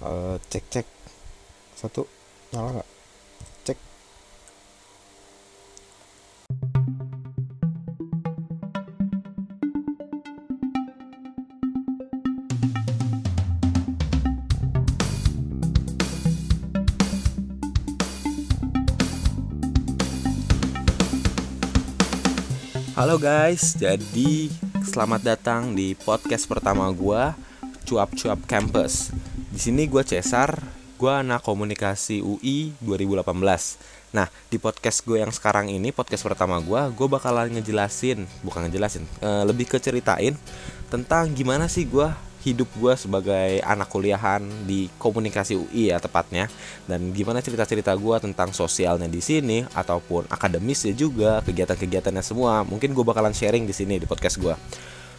Eh, cek cek. Satu. Nyala nggak? Cek. Halo guys, jadi selamat datang di podcast pertama gua Cuap Cuap Campus. Sini gua Cesar, gua anak komunikasi UI 2018. Nah, di podcast gue yang sekarang ini, podcast pertama gua, gue bakalan ngejelasin, bukan ngejelasin, eh, lebih ke ceritain tentang gimana sih gua hidup gue sebagai anak kuliahan di komunikasi UI ya tepatnya dan gimana cerita-cerita gue tentang sosialnya di sini ataupun akademisnya juga kegiatan-kegiatannya semua mungkin gue bakalan sharing di sini di podcast gue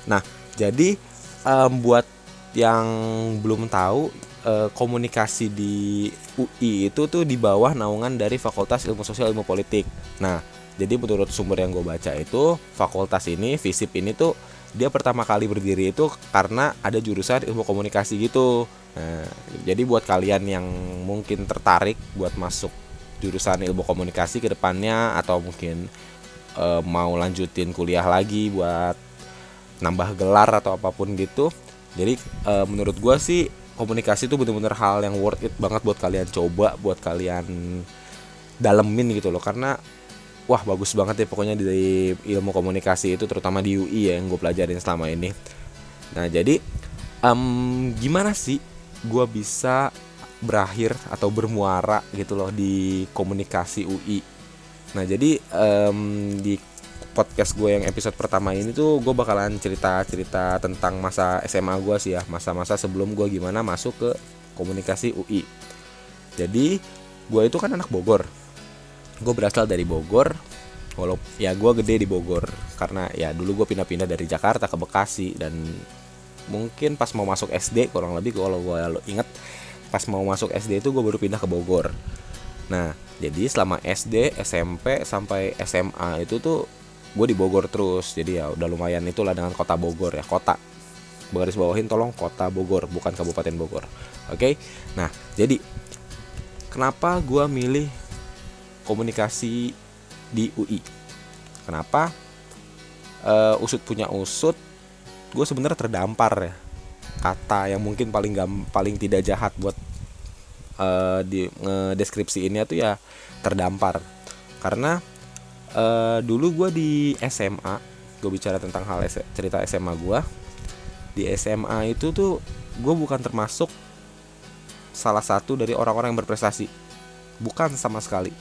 nah jadi em, buat yang belum tahu eh, komunikasi di UI itu tuh di bawah naungan dari Fakultas Ilmu Sosial Ilmu Politik nah jadi menurut sumber yang gue baca itu fakultas ini FISIP ini tuh dia pertama kali berdiri itu karena ada jurusan ilmu komunikasi gitu. Nah, jadi buat kalian yang mungkin tertarik buat masuk jurusan ilmu komunikasi ke depannya atau mungkin eh, mau lanjutin kuliah lagi buat nambah gelar atau apa pun gitu. Jadi eh, menurut gua sih komunikasi itu bener-bener hal yang worth it banget buat kalian coba, buat kalian dalemin gitu loh. Karena wah bagus banget ya pokoknya di ilmu komunikasi itu terutama di UI ya yang gue pelajarin selama ini. Nah jadi em, gimana sih gue bisa berakhir atau bermuara gitu loh di komunikasi UI nah jadi em, di podcast gue yang episode pertama ini tuh gue bakalan cerita-cerita tentang masa SMA gue sih ya masa-masa sebelum gue gimana masuk ke komunikasi UI jadi gue itu kan anak Bogor. Gue berasal dari Bogor walau ya gue gede di Bogor. Karena ya dulu gue pindah-pindah dari Jakarta ke Bekasi dan mungkin pas mau masuk SD kurang lebih kalau gue inget pas mau masuk SD itu gue baru pindah ke Bogor. Nah jadi selama SD SMP sampai SMA itu tuh gue di Bogor terus jadi ya udah lumayan itulah dengan kota Bogor ya kota garis bawahin tolong kota Bogor bukan kabupaten Bogor oke nah jadi kenapa gue milih komunikasi di UI. Kenapa? Eh, usut punya usut, gue sebenarnya terdampar ya kata yang mungkin paling gam, paling tidak jahat buat eh, di ngedeskripsi ini tuh ya terdampar. Karena eh, dulu gue di SMA, gue bicara tentang hal cerita SMA gue. Di SMA itu tuh gue bukan termasuk salah satu dari orang-orang yang berprestasi, bukan sama sekali.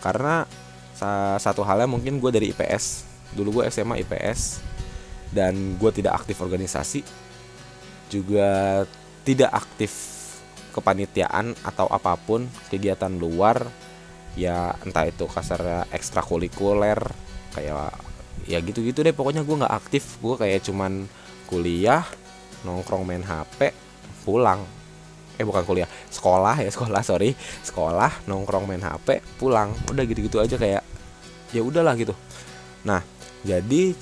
Karena sa- satu halnya mungkin gue dari IPS dulu gue SMA IPS dan gue tidak aktif organisasi. Juga tidak aktif kepanitiaan atau apa pun kegiatan luar ya entah itu kasar ekstrakurikuler kayak ya gitu-gitu deh. Pokoknya gue nggak aktif. Gue kayak cuman kuliah nongkrong main HP pulang. Eh bukan kuliah. Sekolah ya sekolah sorry. Sekolah nongkrong main HP pulang. Udah gitu-gitu aja kayak ya udahlah gitu. Nah jadi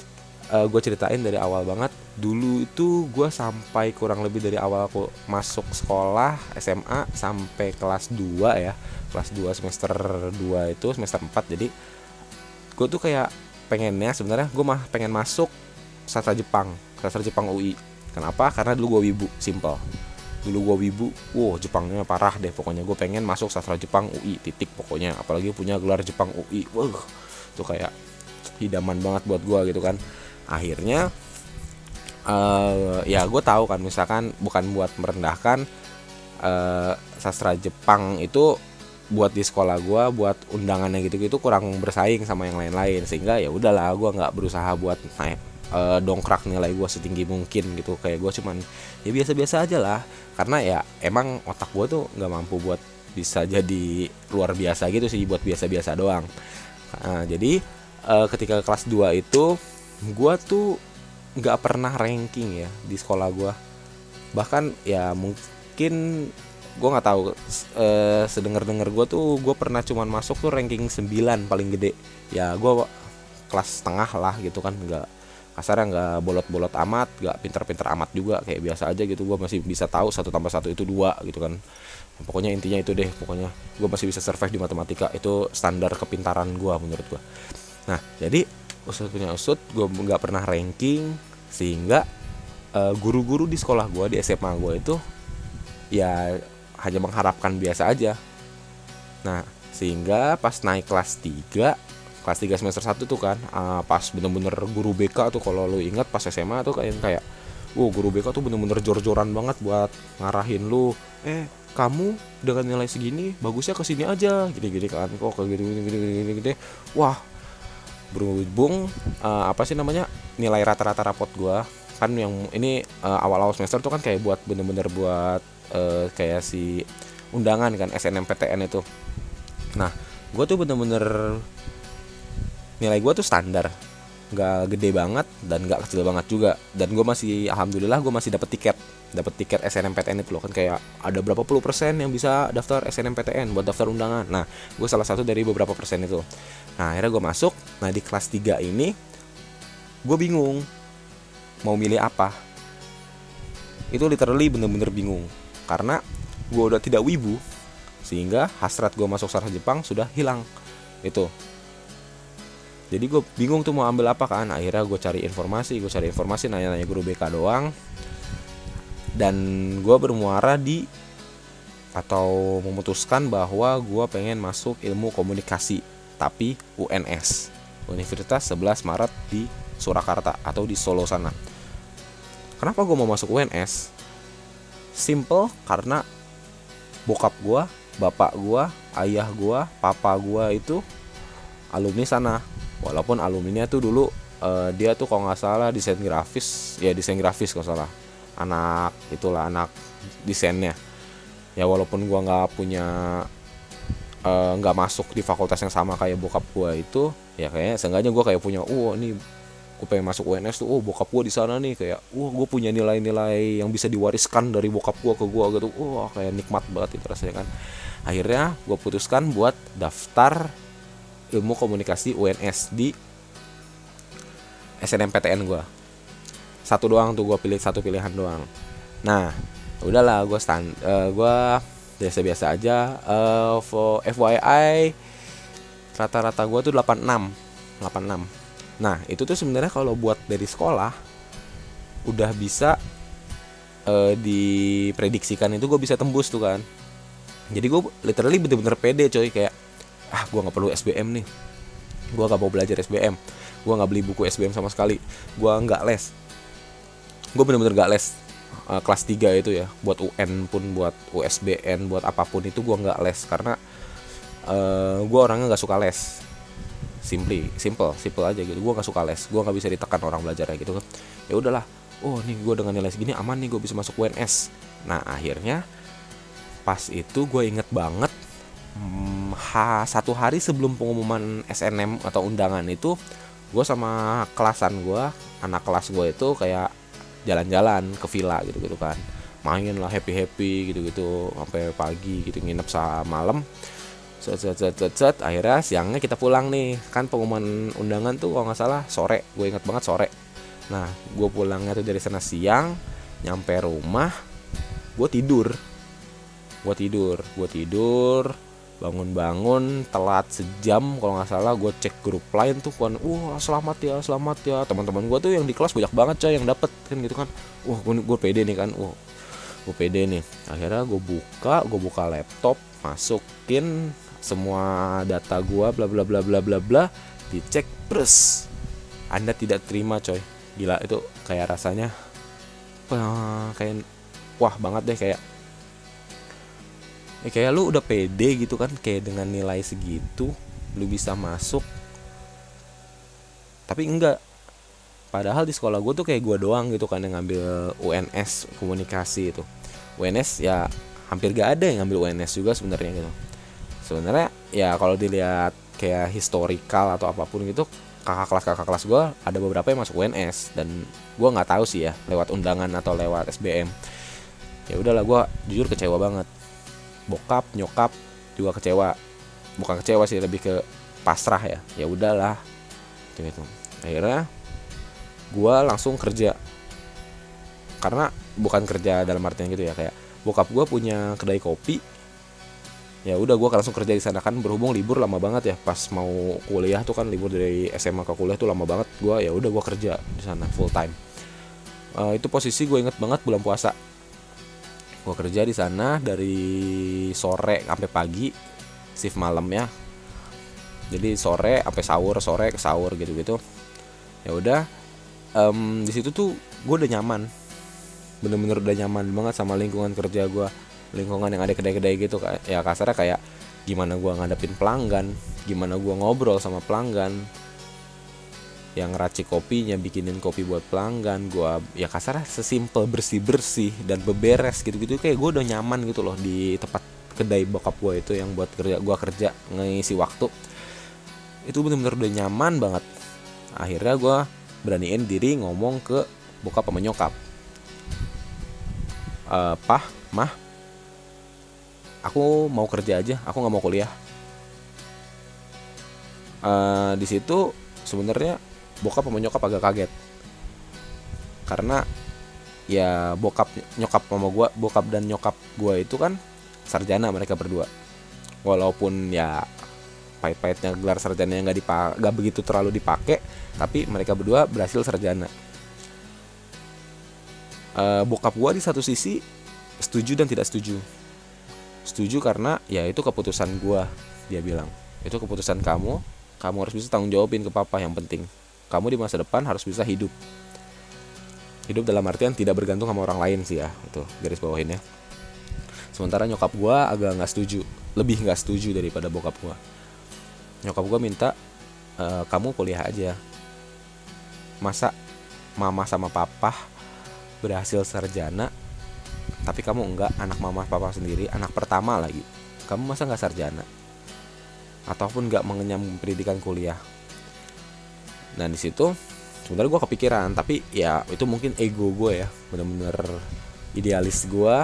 gue ceritain dari awal banget dulu itu gue sampai kurang lebih dari awal aku masuk sekolah SMA sampai kelas 2 ya. Kelas 2 semester 2 itu semester 4 jadi gue tuh kayak pengennya sebenarnya gue mah pengen masuk sastra Jepang sastra Jepang UI kenapa? Karena dulu gue wibu simple. Dulu gue wibu wow Jepangnya parah deh pokoknya. Gue pengen masuk sastra Jepang UI titik pokoknya. Apalagi punya gelar Jepang UI wah itu kayak hidaman banget buat gue gitu kan. Akhirnya eh ya gue tahu kan misalkan bukan buat merendahkan eh sastra Jepang itu buat di sekolah gue buat undangannya gitu-gitu kurang bersaing sama yang lain-lain. Sehingga ya udahlah gue nggak berusaha buat naik eh, dongkrak nilai gue setinggi mungkin gitu. Kayak gue cuman ya biasa-biasa aja lah. Karena ya emang otak gue tuh nggak mampu buat bisa jadi luar biasa gitu sih buat biasa-biasa doang. Nah, jadi eh, ketika kelas 2 itu gue tuh nggak pernah ranking ya di sekolah gue bahkan ya mungkin gue nggak tahu eh, sedengar dengar gue tuh gue pernah cuman masuk tuh ranking 9 paling gede. Ya gue kelas setengah lah gitu kan nggak kasarnya nggak bolot-bolot amat nggak pinter-pinter amat juga kayak biasa aja gitu. Gue masih bisa tahu satu tambah satu itu dua gitu kan. Pokoknya intinya itu deh pokoknya gue masih bisa survive di matematika. Itu standar kepintaran gue menurut gue nah jadi usut punya usut gue nggak pernah ranking sehingga uh, guru-guru di sekolah gue di SMA gue itu ya hanya mengharapkan biasa aja. Nah sehingga pas naik kelas 3 kelas 3 semester 1 tuh kan uh, pas bener-bener guru BK tuh kalau lu ingat pas SMA tuh kayak kayak wow guru BK tuh bener-bener jor-joran banget buat ngarahin lu. Eh kamu dengan nilai segini bagusnya ke sini aja. Gini-gini kan kok kayak gitu gini gini gini gini wah berhubung uh, apa sih namanya nilai rata-rata rapot gua. Kan yang ini uh, awal-awal semester tuh kan kayak buat bener-bener buat uh, kayak si undangan kan SNMPTN itu. Nah gue tuh bener-bener nilai gue tuh standar nggak gede banget dan nggak kecil banget juga. Dan gue masih alhamdulillah gue masih dapat tiket dapat tiket SNMPTN itu loh kan. Kayak ada berapa puluh persen yang bisa daftar SNMPTN buat daftar undangan. Nah gue salah satu dari beberapa persen itu. Nah akhirnya gue masuk. Nah di kelas 3 ini gue bingung mau milih apa. Itu literally bener-bener bingung. Karena gue udah tidak wibu sehingga hasrat gue masuk sarjana Jepang sudah hilang. Itu jadi gue bingung tuh mau ambil apa kan akhirnya gue cari informasi gue cari informasi nanya-nanya guru BK doang. Dan gue bermuara di atau memutuskan bahwa gue pengen masuk ilmu komunikasi tapi UNS Universitas 11 Maret di Surakarta atau di Solo sana. Kenapa gue mau masuk UNS simple karena bokap gue bapak gue ayah gue papa gue itu alumni sana walaupun alumninya tuh dulu uh, dia tuh kalau nggak salah desain grafis ya desain grafis kalau salah. Anak itulah anak desainnya. Ya walaupun gua nggak punya eh, nggak uh, masuk di fakultas yang sama kayak bokap gua itu ya kayaknya seenggaknya gua kayak punya oh ini gue pengen masuk UNS tuh oh bokap gua di sana nih kayak wah gue punya nilai-nilai yang bisa diwariskan dari bokap gua ke gua gitu. Wah kayak nikmat banget itu rasanya kan. Akhirnya gue putuskan buat daftar ilmu komunikasi UNS di SNMPTN gue satu doang tuh gue pilih satu pilihan doang. Nah udahlah gue stand uh, gue biasa-biasa aja. Uh, for FYI rata-rata gue tuh 86 86 nah itu tuh sebenarnya kalau buat dari sekolah udah bisa uh, diprediksikan. Itu gue bisa tembus tuh kan. Jadi gue literally bener-bener pede coy. Kayak ah gue nggak perlu SBM nih. Gue nggak mau belajar SBM gue nggak beli buku SBM sama sekali. Gue nggak les. Gue bener-bener gak les. Uh, kelas 3 itu ya buat UN pun buat USBN buat apa pun itu gue nggak les karena uh, eh, gue orangnya nggak suka les. Simply simple simple aja gitu. Gue nggak suka les. Gue nggak bisa ditekan orang belajar gitu. Kan ya udahlah. Oh nih gue dengan nilai segini aman nih gue bisa masuk UNS nah akhirnya pas itu gue inget banget hmm, ha, satu hari sebelum pengumuman SNM atau undangan itu gue sama kelasan gue anak kelas gue itu kayak jalan-jalan ke villa gitu gitu kan. Main lah happy happy gitu gitu sampai pagi gitu nginep malam. Set set set set set akhirnya siangnya kita pulang nih. Kan pengumuman undangan tuh kalau nggak salah sore gue inget banget sore. Nah gue pulangnya tuh dari sana siang nyampe rumah gue tidur. Gue tidur gue tidur bangun-bangun telat sejam kalau nggak salah gue cek grup lain tuh kan wah selamat ya selamat ya. Teman-teman gue tuh yang di kelas banyak banget coy yang dapet kan gitu kan. Wah gue gue pede nih kan. Wah gue pede nih. Akhirnya gue buka gue buka laptop masukin semua data gue bla bla bla bla bla bla dicek plus anda tidak terima coy. Gila itu kayak rasanya kayak wah banget deh kayak ya kayak lu udah pede gitu kan kayak dengan nilai segitu lu bisa masuk. Tapi enggak. Padahal di sekolah gue tuh kayak gue doang gitu kan yang ngambil UNS komunikasi itu. UNS ya hampir gak ada yang ngambil UNS juga sebenarnya gitu. Sebenarnya ya kalau dilihat kayak historical atau apa pun gitu kakak kelas kakak kelas gue ada beberapa yang masuk UNS dan gue nggak tahu sih ya lewat undangan atau lewat SBM ya udahlah gue jujur kecewa banget bokap nyokap juga kecewa. Bukan kecewa sih lebih ke pasrah ya. Ya udahlah gitu, gitu. akhirnya gue langsung kerja. Karena bukan kerja dalam artian gitu ya kayak bokap gue punya kedai kopi. Ya udah gue langsung kerja di sana kan berhubung libur lama banget ya. Pas mau kuliah tuh kan libur dari SMA ke kuliah tuh lama banget. Gue ya udah gue kerja di sana full time. Uh, itu posisi gue inget banget bulan puasa gue kerja di sana dari sore sampai pagi shift malam ya. Jadi sore sampai sahur sore ke sahur gitu gitu ya udah um, di situ tuh gue udah nyaman. Bener-bener udah nyaman banget sama lingkungan kerja gue lingkungan yang ada kedai-kedai gitu ya kasarnya kayak gimana gue ngadepin pelanggan gimana gue ngobrol sama pelanggan yang racik kopinya bikinin kopi buat pelanggan gue ya kasar sesimpel bersih bersih dan beberes gitu gitu kayak gue udah nyaman gitu loh di tempat kedai bokap gue itu yang buat kerja gue kerja ngisi waktu. Itu bener-bener udah nyaman banget. Akhirnya gue beraniin diri ngomong ke bokap sama nyokap. E, pah mah aku mau kerja aja aku nggak mau kuliah. E, di situ sebenarnya bokap sama nyokap agak kaget. Karena ya bokap nyokap sama gue bokap dan nyokap gue itu kan sarjana mereka berdua. Walaupun ya pahit-pahitnya gelar sarjana yang nggak begitu terlalu dipakai tapi mereka berdua berhasil sarjana. E, bokap gue di satu sisi setuju dan tidak setuju. Setuju karena ya itu keputusan gue dia bilang. Itu keputusan kamu kamu harus bisa tanggung jawabin ke papa yang penting kamu di masa depan harus bisa hidup. Hidup dalam artian tidak bergantung sama orang lain sih ya itu garis bawahin ya sementara nyokap gue agak nggak setuju lebih nggak setuju daripada bokap gue nyokap gue minta e, kamu kuliah aja. Masa mama sama papa berhasil sarjana tapi kamu enggak anak mama papa sendiri anak pertama lagi. Kamu masa nggak sarjana? Ataupun nggak mengenyam pendidikan kuliah nah di situ sebenarnya gue kepikiran tapi ya itu mungkin ego gue ya bener-bener idealis gue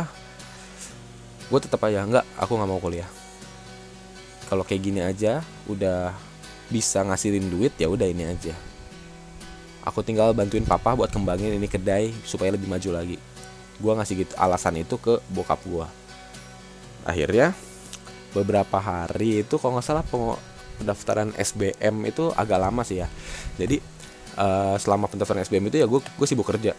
gue tetap aja nggak aku nggak mau kuliah. Kalau kayak gini aja udah bisa ngasihin duit ya udah ini aja. Aku tinggal bantuin papa buat kembangin ini kedai supaya lebih maju lagi. Gue ngasih gitu alasan itu ke bokap gue akhirnya beberapa hari itu kalau nggak salah pendaftaran SBM itu agak lama sih ya. Jadi uh, selama pendaftaran SBM itu ya gue gue sibuk kerja.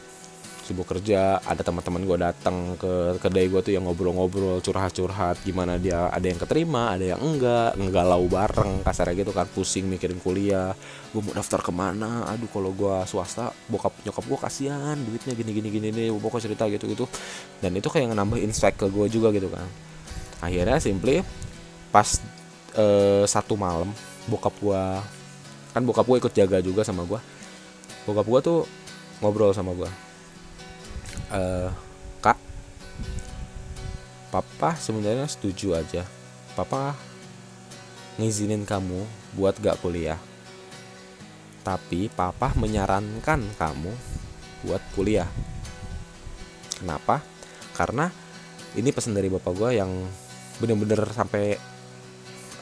Sibuk kerja ada teman-teman gue datang ke kedai gue tuh yang ngobrol-ngobrol curhat-curhat gimana dia ada yang keterima ada yang enggak lau bareng kasarnya gitu kan pusing mikirin kuliah. Gue mau daftar ke mana? Aduh kalau gue swasta bokap nyokap gue kasihan duitnya gini gini gini nih pokoknya cerita gitu gitu dan itu kayak nambah insight ke gue juga gitu kan. Akhirnya simply pas uh, satu malam bokap gua kan bokap gua ikut jaga juga sama gua. Bokap gua tuh ngobrol sama gua. Uh, kak papa sebenarnya setuju aja. Papa ngizinin kamu buat gak kuliah. Tapi papa menyarankan kamu buat kuliah. Kenapa? Karena ini pesan dari bapak gue yang bener-bener sampai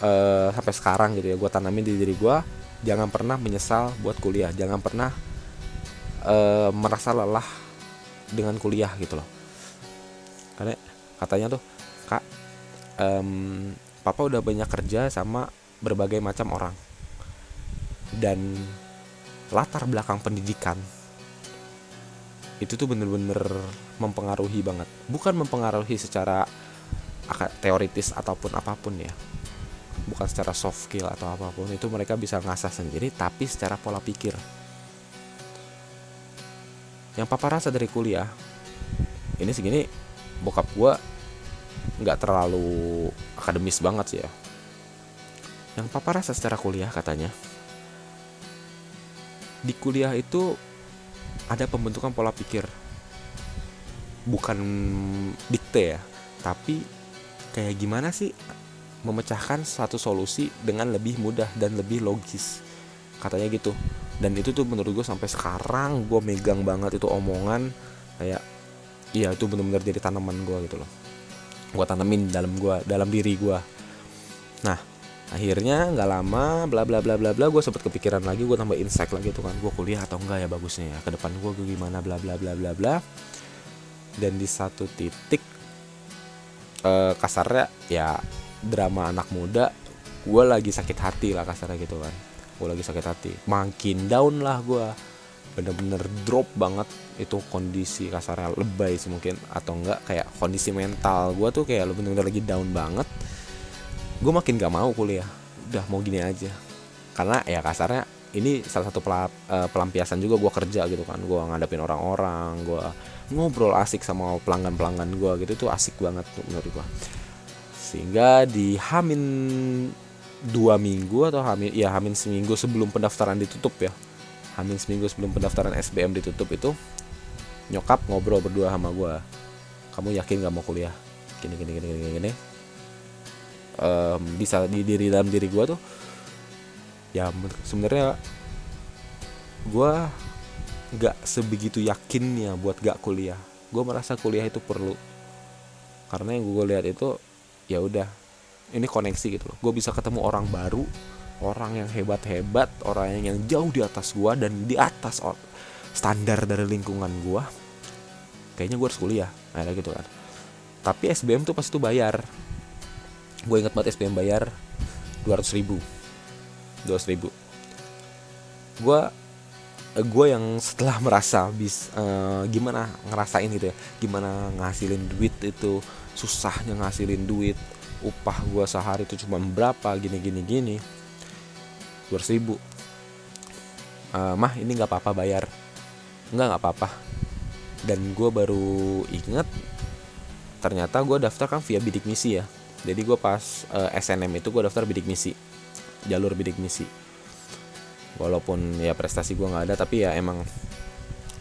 uh, sampai sekarang gitu ya gue tanamin di diri gue jangan pernah menyesal buat kuliah. Jangan pernah uh, merasa lelah dengan kuliah gitu loh. Karena katanya tuh kak um, papa udah banyak kerja sama berbagai macam orang. Dan latar belakang pendidikan itu tuh bener-bener mempengaruhi banget. Bukan mempengaruhi secara teoritis ataupun apa pun ya bukan secara soft skill atau apa pun itu mereka bisa ngasah sendiri tapi secara pola pikir. Yang papa rasa dari kuliah ini segini bokap gue nggak terlalu akademis banget sih ya. Yang papa rasa secara kuliah katanya di kuliah itu ada pembentukan pola pikir. Bukan dikte ya tapi kayak gimana sih memecahkan satu solusi dengan lebih mudah dan lebih logis. Katanya gitu. Dan itu tuh menurut gue sampai sekarang gue megang banget itu omongan kayak iya itu benar-benar jadi tanaman gue gitu loh. Gue tanemin dalam gue dalam diri gue nah akhirnya nggak lama bla bla bla bla bla gue sempet kepikiran lagi gue tambah insight lagi tuh kan. Gue kuliah atau enggak ya bagusnya ya ke depan gue gimana bla bla bla bla bla. Dan di satu titik uh, kasarnya ya drama anak muda gue lagi sakit hati lah kasarnya gitu kan. Gue lagi sakit hati. Makin down lah gue bener-bener drop banget itu kondisi kasarnya lebay sih mungkin. Atau enggak kayak kondisi mental gue tuh kayak bener-bener lagi down banget. Gue makin gak mau kuliah. Udah mau gini aja. Karena ya kasarnya ini salah satu eh, pelampiasan juga gue kerja gitu kan. Gue ngadepin orang-orang gue ngobrol asik sama pelanggan-pelanggan gue gitu. Tuh asik banget menurut gue sehingga di Hamin dua minggu atau Hamin ya Hamin seminggu sebelum pendaftaran ditutup ya. Hamin seminggu sebelum pendaftaran SBM ditutup itu nyokap ngobrol berdua sama gue kamu yakin gak mau kuliah? Gini gini gini gini gini. Um, bisa di diri dalam diri gue tuh ya sebenarnya gue nggak sebegitu yakinnya buat gak kuliah. Gue merasa kuliah itu perlu. Karena yang gue lihat itu ya udah ini koneksi gitu loh. Gue bisa ketemu orang baru orang yang hebat hebat orang yang, jauh di atas gue dan di atas standar dari lingkungan gue kayaknya gue harus kuliah ada gitu kan. Tapi SBM tuh pasti tuh bayar. Gue inget banget SPM bayar 200 ribu. 200 ribu. Gue eh, gue yang setelah merasa bis uh, gimana ngerasain gitu ya gimana ngasilin duit itu susahnya ngasilin duit upah gue sehari itu cuma berapa gini gini gini 200 ribu. Uh, mah ini nggak apa-apa bayar. Nggak nggak apa-apa. Dan gue baru inget ternyata gue daftar kan via bidik misi ya. Jadi gue pas uh, eh, SNM itu gue daftar bidik misi jalur bidik misi. Walaupun ya prestasi gue nggak ada tapi ya emang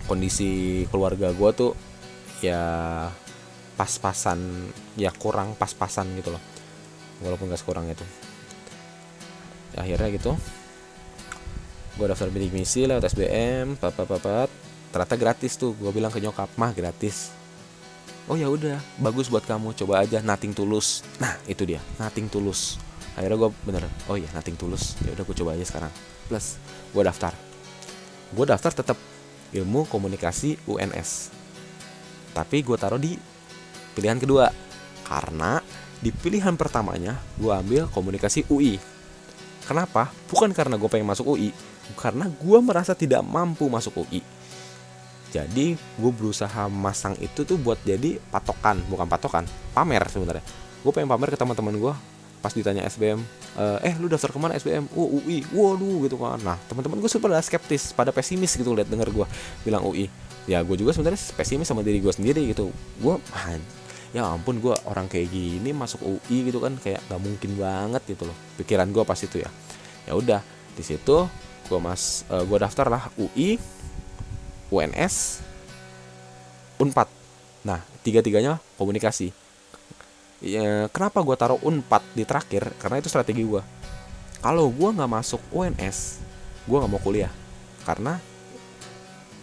kondisi keluarga gue tuh ya pas-pasan ya kurang pas-pasan gitu loh. Walaupun gak sekurang itu. Ya, akhirnya gitu. Gue daftar bidik misi lewat SBM papat papat ternyata gratis tuh. Gue bilang ke nyokap mah gratis. Oh ya udah. Bagus buat kamu. Coba aja nating tulus nah itu dia. Nating tulus akhirnya gue bener. Oh ya nating tulus ya udah gue coba aja sekarang. Plus gue daftar. Gue daftar tetap ilmu komunikasi UNS tapi gue taruh di pilihan kedua karena di pilihan pertamanya gue ambil komunikasi UI kenapa? Bukan karena gue pengen masuk UI karena gue merasa tidak mampu masuk UI jadi gue berusaha masang itu tuh buat jadi patokan bukan patokan pamer sebenarnya. Gue pengen pamer ke teman-teman gue pas ditanya SBM eh, eh lu daftar ke mana SBM oh UI waduh gitu kan. Nah teman-teman gue pada skeptis pada pesimis gitu lihat denger gue bilang UI ya gue juga sebenarnya pesimis sama diri gue sendiri gitu. Gue ya ampun gue orang kayak gini masuk UI gitu kan kayak gak mungkin banget gitu loh pikiran gue pas itu ya ya udah di situ gue mas uh, eh, gue daftar lah UI UNS, Unpad. Nah, tiga-tiganya komunikasi. Ya, kenapa gue taruh Unpad di terakhir? Karena itu strategi gue. Kalau gue nggak masuk UNS, gue nggak mau kuliah. Karena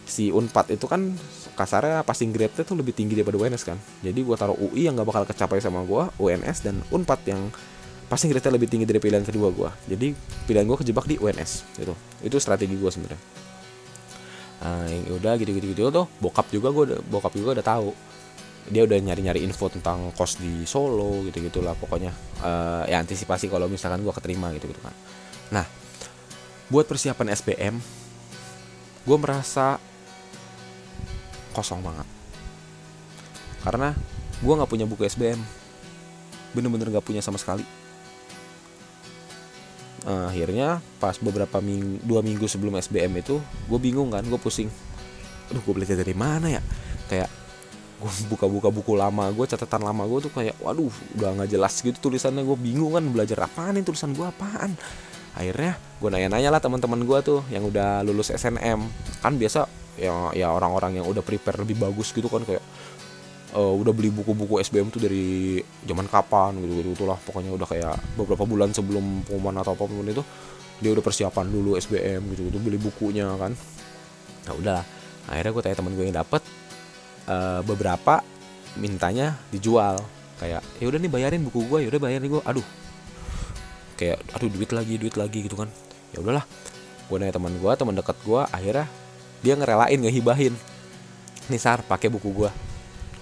si Unpad itu kan kasarnya passing grade-nya tuh lebih tinggi daripada UNS kan. Jadi gue taruh UI yang nggak bakal kecapai sama gue, UNS dan Unpad yang passing grade-nya lebih tinggi dari pilihan kedua gue. Jadi pilihan gue kejebak di UNS itu. Itu strategi gue sebenarnya nah, yang udah gitu gitu gitu tuh bokap juga gue bokap juga udah tahu dia udah nyari nyari info tentang kos di Solo gitu gitulah pokoknya uh, ya antisipasi kalau misalkan gue keterima gitu gitu kan nah buat persiapan SBM gue merasa kosong banget. Karena gue nggak punya buku SBM bener-bener nggak punya sama sekali. Uh, akhirnya pas beberapa minggu dua minggu sebelum SBM itu gue bingung kan gue pusing. Aduh gue belajar dari mana ya? Kayak gue buka-buka buku lama gue catatan lama gue tuh kayak waduh udah nggak jelas gitu tulisannya. Gue bingung kan belajar apaan nih tulisan gue apaan? Akhirnya gue nanya-nanya lah teman-teman gue tuh yang udah lulus SNM kan biasa ya ya orang-orang yang udah prepare lebih bagus gitu kan kayak uh, udah beli buku-buku SBM tuh dari zaman kapan gitu gitu itulah. Pokoknya udah kayak beberapa bulan sebelum pengumuman atau apa pun itu dia udah persiapan dulu SBM gitu gitu beli bukunya kan. Nah udahlah. Akhirnya gue tanya temen gue yang dapet uh, beberapa mintanya dijual. Kayak ya udah nih bayarin buku gue ya udah bayarin gue aduh. Kayak aduh duit lagi duit lagi gitu kan. Ya udahlah. Gue nanya teman gue teman dekat gue akhirnya dia ngerelain ngehibahin. Nih sar pakai buku gue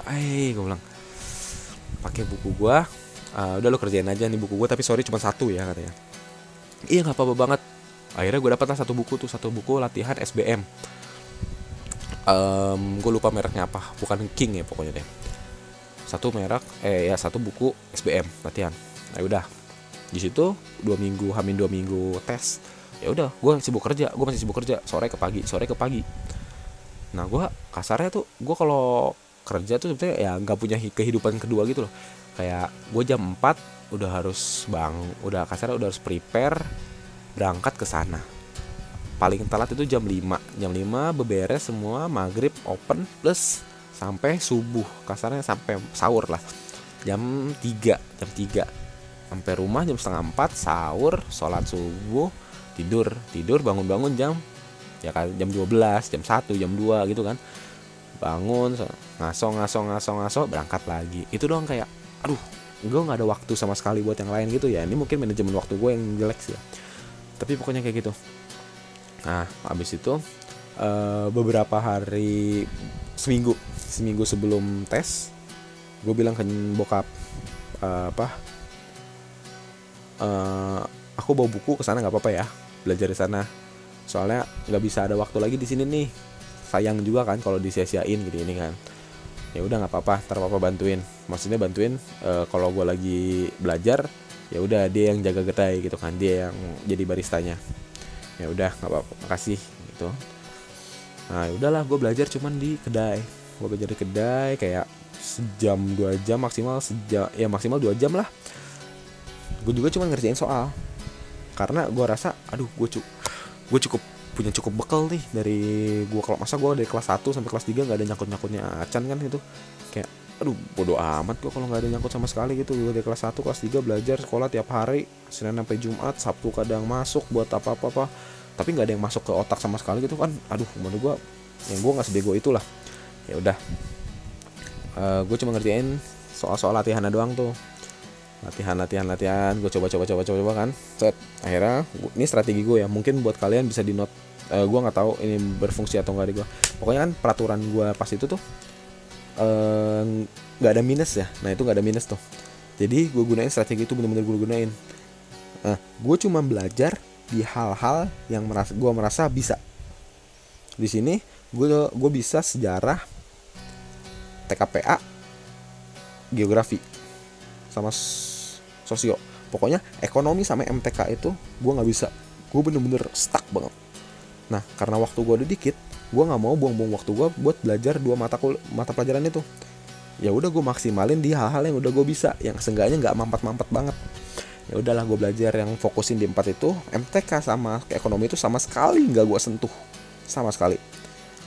eh gue bilang. Pakai buku gue uh, udah lo kerjain aja nih buku gue tapi sorry cuma satu ya katanya. Iya nggak apa-apa banget. Akhirnya gue dapat lah satu buku tuh satu buku latihan SBM um, gue lupa mereknya apa. Bukan King ya pokoknya deh. Satu merek eh ya satu buku SBM latihan. Nah udah. Di situ dua minggu hamin dua minggu tes ya udah gue sibuk kerja gue masih sibuk kerja sore ke pagi sore ke pagi. Nah gue kasarnya tuh gue kalau kerja tuh sebetulnya ya nggak punya kehidupan kedua gitu loh. Kayak gue jam 4 udah harus bang udah kasarnya udah harus prepare berangkat ke sana. Paling telat itu jam 5 jam 5 beberes semua maghrib open plus sampai subuh. Kasarnya sampai sahur lah. Jam 3 jam 3 sampai rumah jam setengah 4 sahur sholat subuh tidur tidur bangun-bangun jam ya kan jam 12 jam 1 jam 2 gitu kan. Bangun ngaso ngaso ngaso ngaso berangkat lagi. Itu doang kayak aduh gue nggak ada waktu sama sekali buat yang lain gitu ya. Ini mungkin manajemen waktu gue yang jelek sih ya. Tapi pokoknya kayak gitu. Nah habis itu uh, beberapa hari seminggu seminggu sebelum tes gue bilang ke bokap uh, apa uh, aku bawa buku ke sana nggak apa-apa ya belajar di sana. Soalnya nggak bisa ada waktu lagi di sini nih. Sayang juga kan kalau disia-siain gitu ini kan. Ya udah nggak apa-apa ntar papa bantuin. Maksudnya bantuin uh, kalau gue lagi belajar ya udah dia yang jaga kedai gitu kan dia yang jadi baristanya. Ya udah nggak apa-apa makasih gitu. Nah ya udahlah gue belajar cuman di kedai. Gue belajar di kedai kayak sejam dua jam maksimal sejam ya maksimal dua jam lah. Gue juga cuma ngerjain soal karena gue rasa aduh gue cu gue cukup punya cukup bekal nih dari gue kalau masa gue dari kelas 1 sampai kelas 3 nggak ada nyangkut nyangkutnya acan kan gitu kayak aduh bodo amat gue kalau nggak ada nyangkut sama sekali gitu. Gue dari kelas 1 kelas 3 belajar sekolah tiap hari senin sampai jumat sabtu kadang masuk buat apa apa apa tapi nggak ada yang masuk ke otak sama sekali gitu kan. Aduh menurut gue yang gue nggak sebego itulah. Ya udah. Uh, eh, gue cuma ngerjain soal-soal latihan doang tuh latihan latihan latihan gue coba coba coba coba coba kan. Set akhirnya ini strategi gue ya. Mungkin buat kalian bisa di note uh, gue nggak tahu ini berfungsi atau enggak di gue pokoknya kan peraturan gue pas itu tuh Eh, nggak uh, ada minus ya. Nah itu nggak ada minus tuh. Jadi gue gunain strategi itu bener-bener gue gunain. Nah gue cuma belajar di hal-hal yang merasa gue merasa bisa. Di sini gue gue bisa sejarah TKPA geografi sama sosio. Pokoknya ekonomi sama MTK itu gue nggak bisa gue bener-bener stuck banget. Nah karena waktu gue udah dikit gue nggak mau buang-buang waktu gue buat belajar dua mata kul mata pelajaran itu. Ya udah gue maksimalin di hal-hal yang udah gue bisa yang seenggaknya nggak mampet-mampet banget. Ya udahlah gue belajar yang fokusin di empat itu MTK sama ekonomi itu sama sekali nggak gue sentuh. Sama sekali.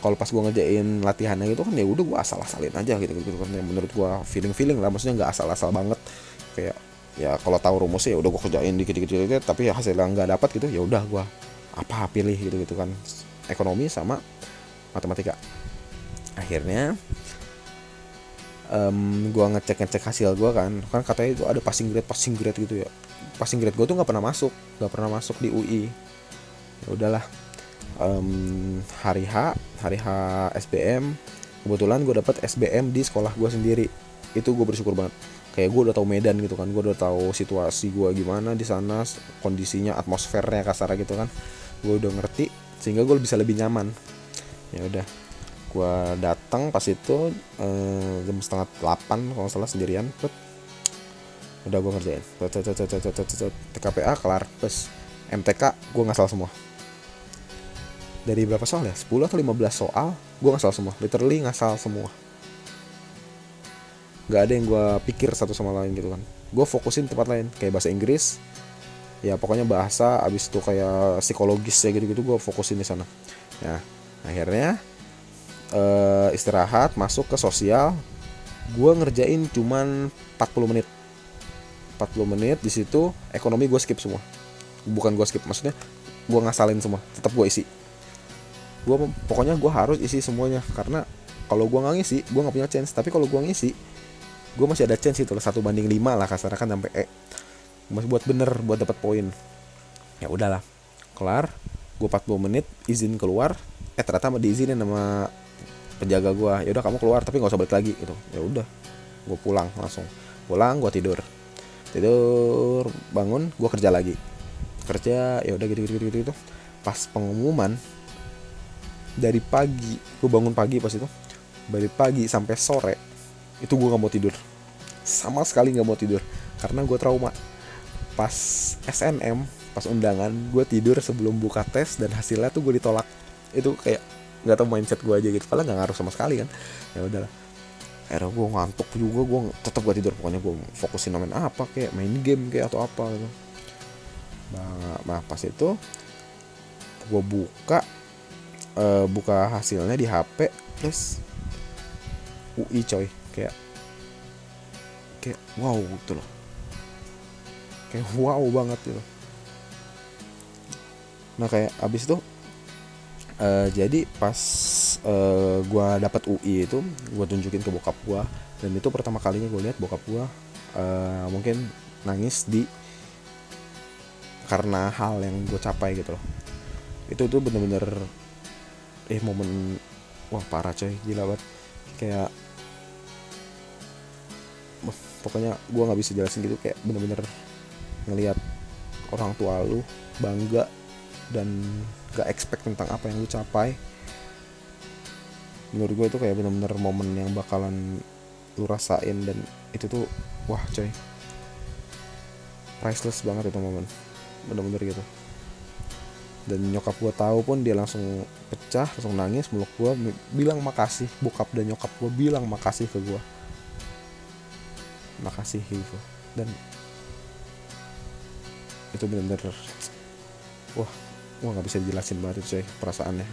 Kalau pas gue ngejain latihannya gitu kan ya udah gue asal-asalin aja gitu gitu kan menurut gue feeling feeling lah maksudnya nggak asal-asal banget kayak ya kalau tahu rumusnya ya udah gue kerjain dikit-dikit tapi ya hasilnya nggak dapat gitu ya udah gue apa pilih gitu gitu kan. Ekonomi sama matematika. Akhirnya um, gue ngecek ngecek hasil gue kan kan katanya itu ada passing grade passing grade gitu ya. Passing grade gue tuh nggak pernah masuk nggak pernah masuk di UI ya udahlah um, hari H hari H SBM kebetulan gue dapet SBM di sekolah gue sendiri. Itu gue bersyukur banget kayak gue udah tahu Medan gitu kan gue udah tahu situasi gue gimana di sana kondisinya atmosfernya kasar gitu kan. Gue udah ngerti sehingga gue bisa lebih nyaman. Ya udah gue datang pas itu eh, jam setengah delapan kalau salah sendirian Put. udah gue ngerjain. TKPA kelar terus MTK gue nggak salah semua. Dari berapa soal ya? 10 atau 15 soal gue nggak salah semua. Literally nggak salah semua nggak ada yang gue pikir satu sama lain gitu kan. Gue fokusin tempat lain kayak bahasa Inggris. Ya pokoknya bahasa abis itu kayak psikologis ya gitu gitu gue fokusin di sana. Ya akhirnya uh, istirahat masuk ke sosial. Gue ngerjain cuman 40 menit. 40 menit di situ ekonomi gue skip semua. Bukan gue skip maksudnya gue ngasalin semua tetap gue isi. Gue pokoknya gue harus isi semuanya karena kalau gue nggak ngisi gue nggak punya chance. Tapi kalau gue ngisi gue masih ada chance itu satu banding lima lah kasarnya kan sampai E. Masih buat bener buat dapat poin. Ya udahlah kelar gue 40 menit izin keluar. Eh ternyata diizinin sama penjaga gue ya udah kamu keluar tapi nggak usah balik lagi gitu. Ya udah gue pulang langsung. Pulang gue tidur. Tidur bangun gue kerja lagi. Kerja ya udah gitu gitu gitu, gitu. pas pengumuman dari pagi gue bangun pagi pas itu. Dari pagi sampai sore itu gue nggak mau tidur. Sama sekali nggak mau tidur. Karena gue trauma. Pas SNM pas undangan gue tidur sebelum buka tes dan hasilnya tuh gue ditolak. Itu kayak nggak tau mindset gue aja gitu. Padahal nggak ngaruh sama sekali kan. Ya udahlah. Akhirnya gue ngantuk juga gue tetap gak tidur. Pokoknya gue fokusin main apa kayak main game kayak atau apa gitu. Nah, nah pas itu gue buka uh, buka hasilnya di HP plus UI coy kayak kayak wow gitu loh. Kayak wow banget gitu. Nah kayak abis itu uh, jadi pas uh, gue dapat UI itu gue tunjukin ke bokap gue dan itu pertama kalinya gue lihat bokap gue uh, mungkin nangis di karena hal yang gue capai gitu loh. Itu tuh bener-bener eh momen wah parah coy gila banget. Kayak pokoknya gue nggak bisa jelasin gitu kayak bener-bener ngelihat orang tua lu bangga dan gak expect tentang apa yang lu capai. Menurut gue itu kayak bener-bener momen yang bakalan lu rasain dan itu tuh wah coy. Priceless banget itu momen. Bener-bener gitu. Dan nyokap gue tahu pun dia langsung pecah langsung nangis meluk gue bilang makasih bokap dan nyokap gue bilang makasih ke gue makasih gitu dan itu bener-bener wah wah nggak bisa dijelasin banget coy perasaannya.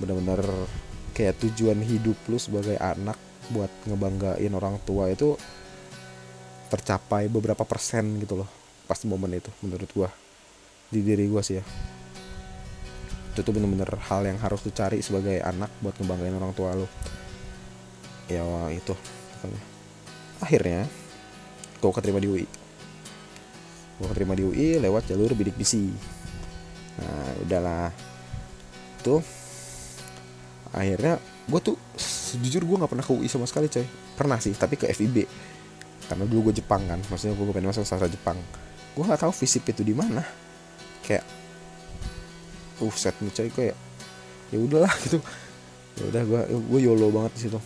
Bener-bener kayak tujuan hidup lu sebagai anak buat ngebanggain orang tua itu tercapai beberapa persen gitu loh pas momen itu menurut gua. Di diri gua sih ya. Itu tuh bener-bener hal yang harus dicari sebagai anak buat ngebanggain orang tua lo ya itu akhirnya gue keterima di UI gue keterima di UI lewat jalur bidik misi nah udahlah. Tuh akhirnya gue tuh jujur gue nggak pernah ke UI sama sekali coy. Pernah sih tapi ke FIB karena dulu gue Jepang kan maksudnya gue pengen masuk sastra Jepang. Gue nggak tahu visip itu di mana. Kayak uh set nih coy kayak ya udahlah gitu. Ya udah gue gue yolo banget di situ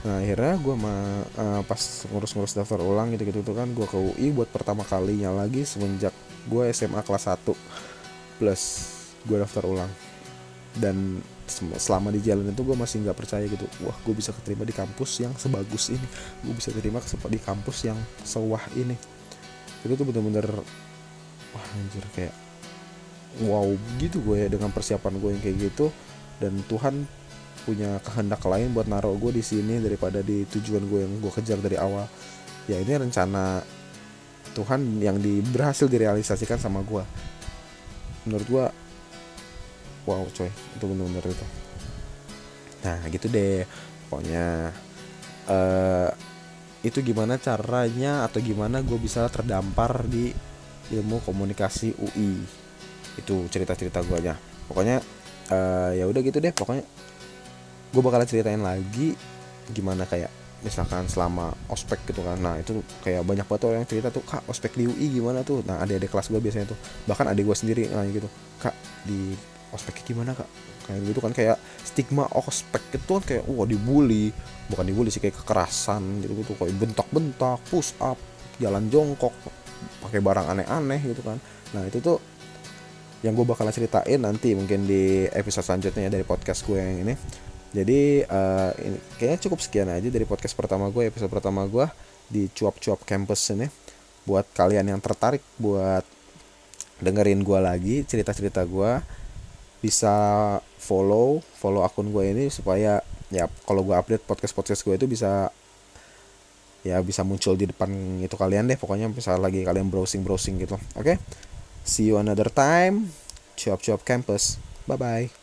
nah akhirnya gue ma uh, pas ngurus-ngurus daftar ulang gitu gitu tuh kan gue ke UI buat pertama kalinya lagi semenjak gue SMA kelas 1 plus gue daftar ulang. Dan selama di jalan itu gue masih nggak percaya gitu wah gue bisa keterima di kampus yang sebagus ini. Gue bisa keterima di kampus yang sewah ini. Itu tuh bener-bener wah anjir kayak wow gitu gue ya dengan persiapan gue yang kayak gitu. Dan Tuhan punya kehendak lain buat naruh gue di sini daripada di tujuan gue yang gue kejar dari awal. Ya ini rencana Tuhan yang di, berhasil direalisasikan sama gue menurut gue wow coy itu bener-bener itu. Nah gitu deh pokoknya uh, itu gimana caranya atau gimana gue bisa terdampar di ilmu komunikasi UI itu cerita-cerita gue aja pokoknya uh, ya udah gitu deh pokoknya gue bakalan ceritain lagi gimana kayak misalkan selama ospek gitu kan. Nah itu kayak banyak banget orang yang cerita tuh kak ospek di UI gimana tuh? Nah ada adik kelas gue biasanya tuh bahkan adik gue sendiri nah gitu kak di ospek gimana kak? Kayak gitu kan kayak stigma ospek itu kan kayak wah dibully. Bukan dibully sih kayak kekerasan gitu gitu kayak bentak-bentak push up jalan jongkok pakai barang aneh-aneh gitu kan. Nah itu tuh yang gue bakalan ceritain nanti mungkin di episode selanjutnya ya dari podcast gue yang ini jadi uh, ini, kayaknya cukup sekian aja dari podcast pertama gue episode pertama gue di cuap-cuap campus ini. Buat kalian yang tertarik buat dengerin gue lagi cerita-cerita gue bisa follow follow akun gue ini supaya ya kalau gue update podcast podcast gue itu bisa ya bisa muncul di depan itu kalian deh. Pokoknya bisa lagi kalian browsing browsing gitu. Oke? Okay? see you another time. Cuap cuap campus. Bye bye